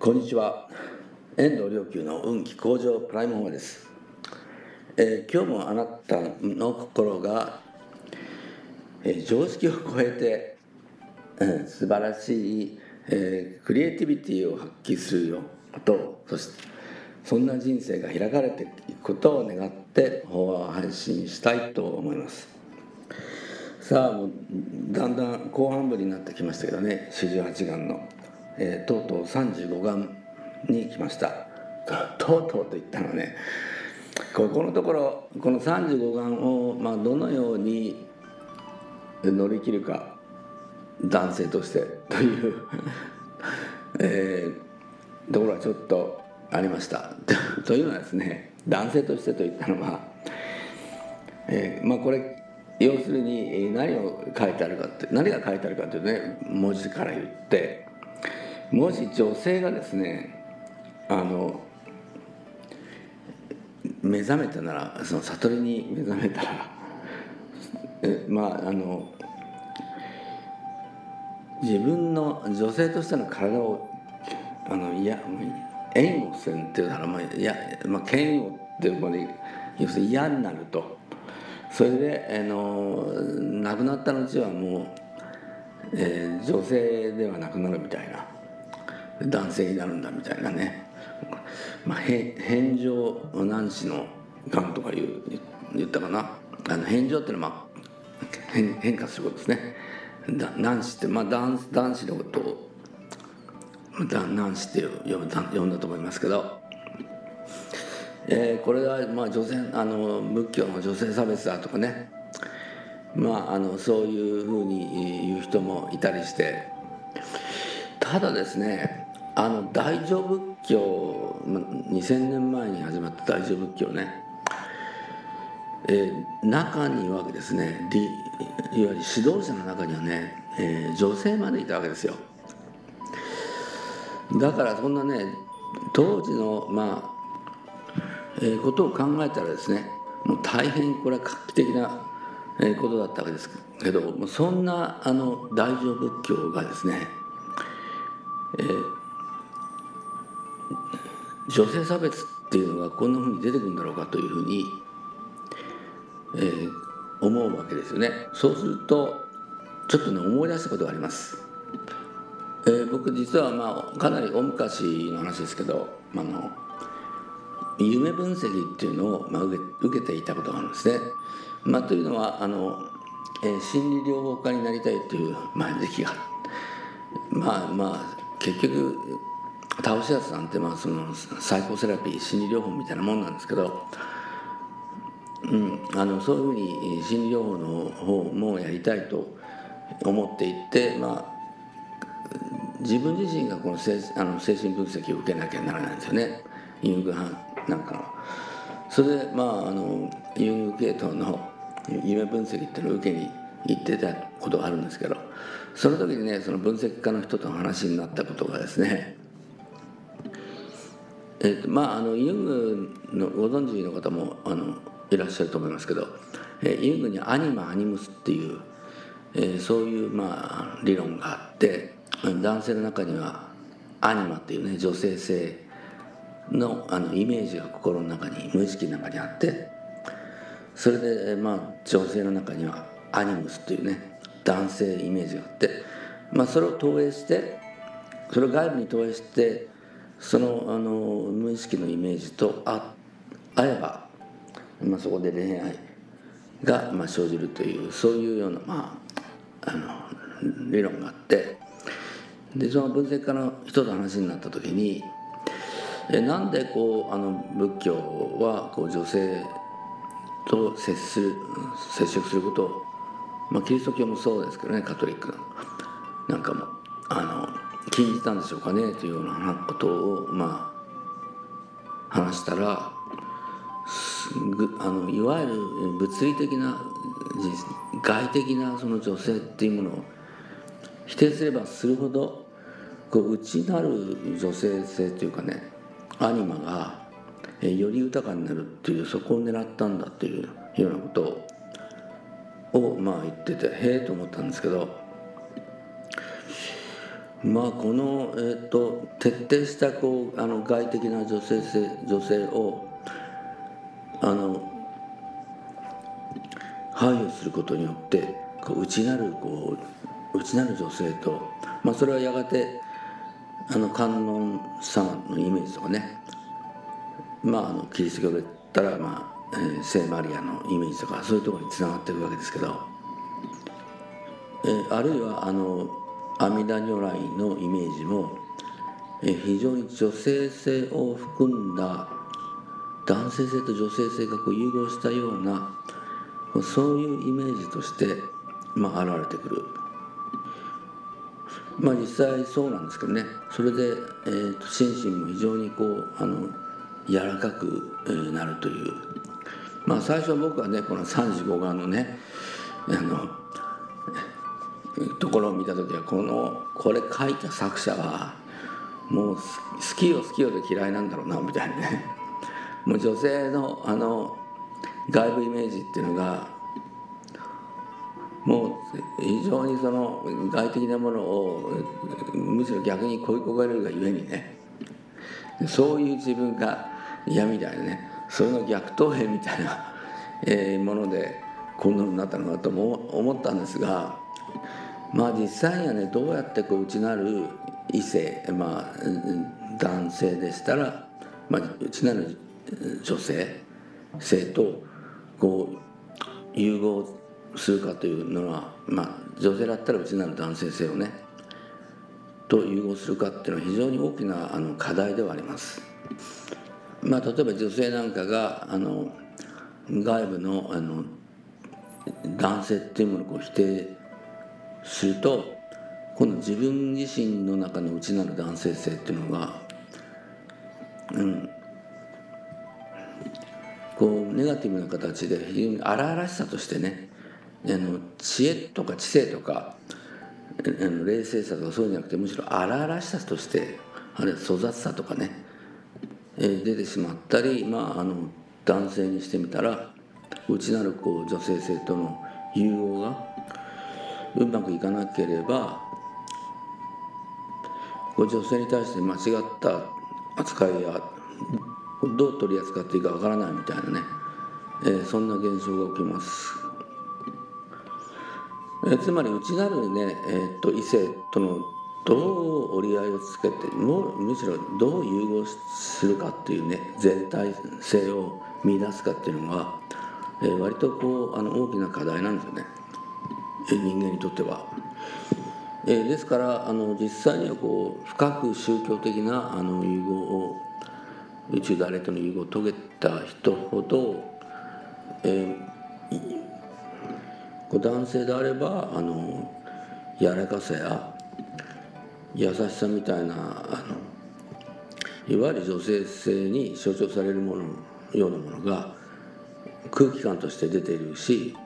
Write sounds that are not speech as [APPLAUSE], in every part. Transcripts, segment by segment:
こんにちは。遠藤良久の運気向上プライムホームです、えー今日もあなたの心が、えー常識を超えて、うん素晴らしい、えークリエイティビティを発揮するよことをそしてそんな人生が開かれていくことを願って法話を配信したいと思います。さあもうだんだん後半部になってきましたけどね四十八願の、えーとうとう35願に来ました。[LAUGHS] とうとうと言ったのね。ここのところこの35願を、まあ、どのように乗り切るか男性として [LAUGHS] という、[LAUGHS] えーところはちょっとありました。というのはですね男性としてと言ったのは、えーまあこれ要するに何を書いてあるかって何が書いてあるかというとね文字から言ってもし女性がですねあの目覚めたならその悟りに目覚めたらえまああの自分の女性としての体をあのいや縁をせんっていうならまあいや、まあ、嫌悪っていうに要するに嫌になると。それであの亡くなった後はもう、えー女性ではなくなるみたいな。男性になるんだみたいなね、まあ、返上男子のがんとか言う言ったかな。あの返上っていうのは、まあ、変変化することですね。だ男子って、まあ、男男子のことを男子って呼ぶ呼んだと思いますけど、えーこれはまあ女性あの仏教の女性差別だとかね。まああのそういうふうに言う人もいたりして。ただですねあの大乗仏教2000年前に始まった大乗仏教ね。えー中にはですねいわゆる指導者の中にはね、えー女性までいたわけですよ。だからそんなね当時のまあ、えーことを考えたらですねもう大変これは画期的な、ことだったわけですけどそんなあの大乗仏教がですね、えー女性差別っていうのがこんなふうに出てくるんだろうかというふうに、えー思うわけですよね。そうするとちょっとね思い出したことがあります、えー僕実はまあかなり大昔の話ですけどあの夢分析っていうのを、まあ、受け受けていたことがあるんですね、まあ、というのはあの、えー心理療法家になりたいという、まあ、時期がまあまあ結局倒しやつなんてまあそのサイコセラピー心理療法みたいなもんなんですけどうん、あのそういうふうに心理療法の方もやりたいと思っていって、まあ、自分自身がこの精あの精神分析を受けなきゃならないんですよねユング派なんかの。それでまああのユング系統の夢分析っていうのを受けに行ってたことがあるんですけどその時にねその分析家の人と話になったことがですねえーまあ、あのユングのご存知の方もあのいらっしゃると思いますけど、えーユングにアニマ・アニムスっていう、えーそういう、まあ、理論があって男性の中にはアニマっていうね女性性のあのイメージが心の中に無意識の中にあってそれで、まあ、女性の中にはアニムスというね男性イメージがあって、まあ、それを投影してそれを外部に投影してそのあの無意識のイメージとあ合えば、まあ、そこで恋愛が、まあ、生じるというそういうような、まあ、あの理論があってでその分析家の人と話になった時にえなんでこうあの仏教はこう女性と接する接触することを、まあ、キリスト教もそうですけどねカトリックなんかもあの禁じたんでしょうかね。というようなことをまあ話したらあのいわゆる物理的な外的なその女性っていうものを否定すればするほどこう内なる女性性というかねアニマがより豊かになるっていうそこを狙ったんだっていうようなことをまあ言っててへえと思ったんですけどまあこの、えーと、徹底したこうあの外的な女性性女性をあの配慮することによってこう内なるこう内なる女性と、まあ、それはやがてあの観音様のイメージとかね。まああのキリスト教で言ったら、まあえー、聖マリアのイメージとかそういうところにつながっていくわけですけど、えー、あるいはあの阿弥陀如来のイメージも、非常に女性性を含んだ男性性と女性性がこう融合したようなそういうイメージとして、まあ、現れてくる。まあ実際そうなんですけどね。それで、えーと、心身も非常にこうあの柔らかく、えー、なるという。まあ最初僕はねこの35眼のねあのところを見た時はこのこれ書いた作者はもう好きよ好きよで嫌いなんだろうなみたいなね。もう女性のあの外部イメージっていうのがもう非常にその外的なものをむしろ逆に恋焦がれるがゆえにね。そういう自分が嫌みたいなね。それの逆投兵みたいな、ものでこんなのになったのかとも思ったんですがまあ実際にはねどうやってこう内なる異性まあ男性でしたら、まあ、内なる女性性とこう融合するかというのは、まあ、女性だったらうちなる男性性をねと融合するかっていうのは非常に大きなあの課題ではあります。まあ、例えば女性なんかがあの外部のあの男性っていうものをこう否定すると今度自分自身の中の内なる男性性っていうのが、うん、こうネガティブな形で非常に荒々しさとしてねあの知恵とか知性とかあの冷静さとかそういうんじゃなくてむしろ荒々しさとしてあるいは粗雑さとかね、えー、出てしまったり、まあ、あの男性にしてみたら内なるこう女性性との融合がうまくいかなければ女性に対して間違った扱いやどう取り扱っていいかわからないみたいなね、えー、そんな現象が起きます。えー、つまり内なるね、えー、っと異性とのどう折り合いをつけてもむしろどう融合するかっていうね全体性を見出すかっていうのが、えー、割とこうあの大きな課題なんですよね、人間にとっては。えー、ですからあの実際にはこう深く宗教的なあの融合を宇宙誰との融合を遂げた人ほど、えー、男性であればあの柔らかさや優しさみたいなあのいわゆる女性性に象徴されるものようなものが空気感として出ているし、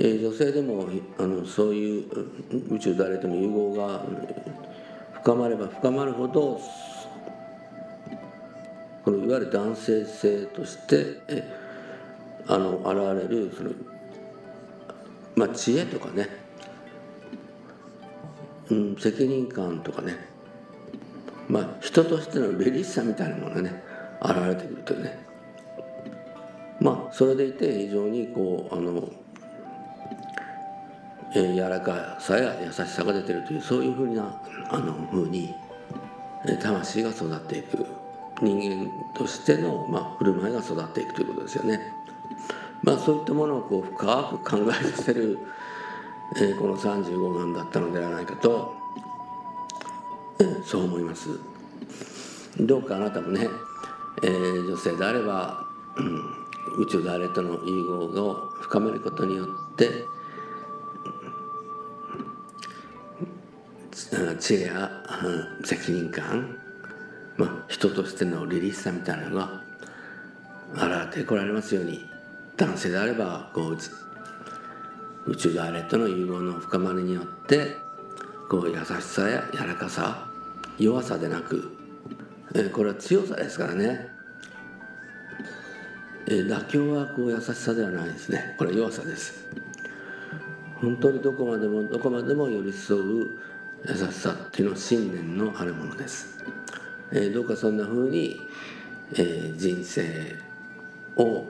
えー、女性でもあのそういう宇宙誰との融合が深まれば深まるほどこのいわゆる男性性としてあの現れるその、まあ、知恵とかね、うん、責任感とかね、まあ、人としてのベリッさみたいなものがね現れてくるというね。まあそれでいて非常にこうあの、えー、柔らかさや優しさが出てるというそういうふうなあのふうに魂が育っていく。人間としての、まあ、振る舞いが育っていくということですよね。まあ、そういったものをこう深く考えさせる、えー、この35番だったのではないかと、えー、そう思います。どうかあなたもね、えー、女性であれば、うん、宇宙であれとの融合を深めることによって知恵や、責任感。まあ、人としてのリリースさみたいなのが現れてこられますように。男性であればこう宇宙であれとの融合の深まりによってこう優しさや柔らかさ弱さでなく、えー、これは強さですからね、えー、妥協はこう優しさではないですね。これは弱さです。本当にどこまでもどこまでも寄り添う優しさっていうのは信念のあるものです、えー、どうかそんなふうに、えー、人生を、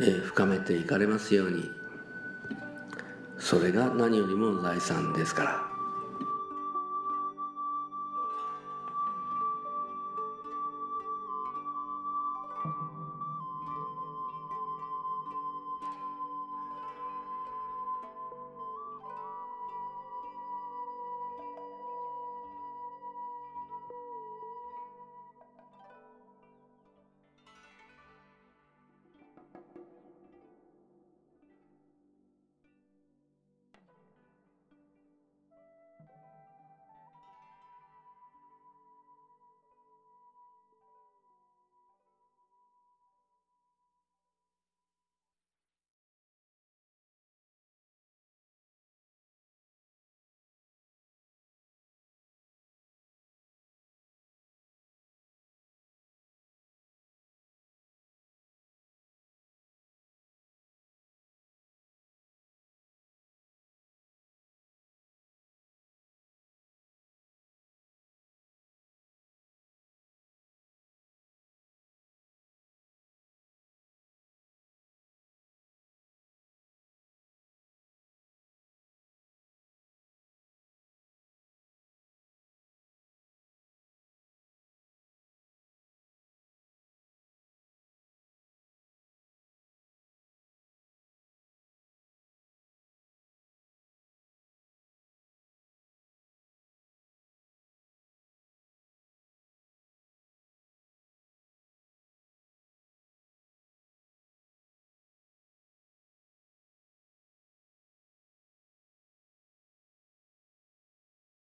えー、深めていかれますように。それが何よりも財産ですから。